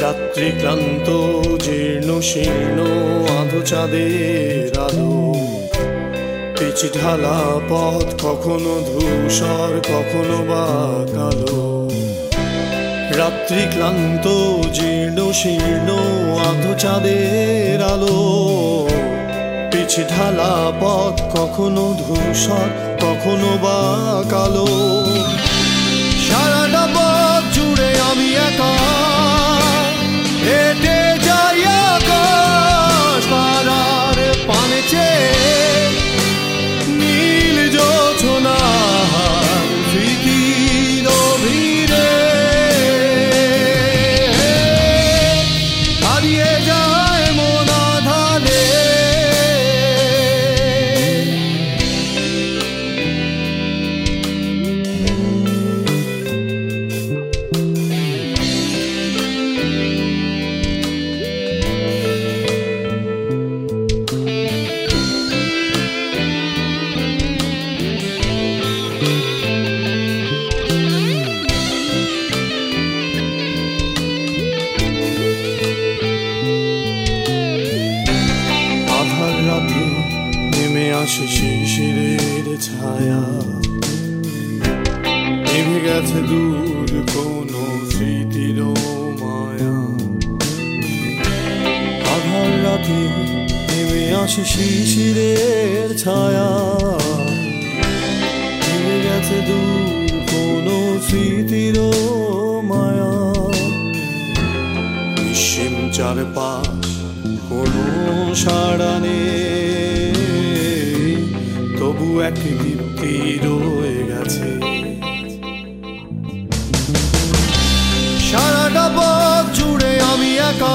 রাত্রি ক্লান্ত, জীর্ণ, শীর্ণ, আধো চাঁদের আলো। পিচ ঢালা পথ কখনো ধূসর, কখনো বা কালো। রাত্রি ক্লান্ত, জীর্ণ, শীর্ণ, আধো চাঁদের আলো। পিচ ঢালা পথ কখনো ধূসর, কখনো বা কালো। সারাটা পথ জুড়ে Jaja আসে শিশিরের ছায়া। নেমে গেছে দূর কোনো স্মৃতির মায়া। আধার রাতে নেমে আসে শিশিরের ছায়া। নেমে গেছে দূর কোনো স্মৃতির মায়া। নিঃসীম চারপাশ কোনো সাড়া নেই। তবু এক দীপ্তি রয়ে গেছে। সারাটা পথ জুড়ে আমি একা।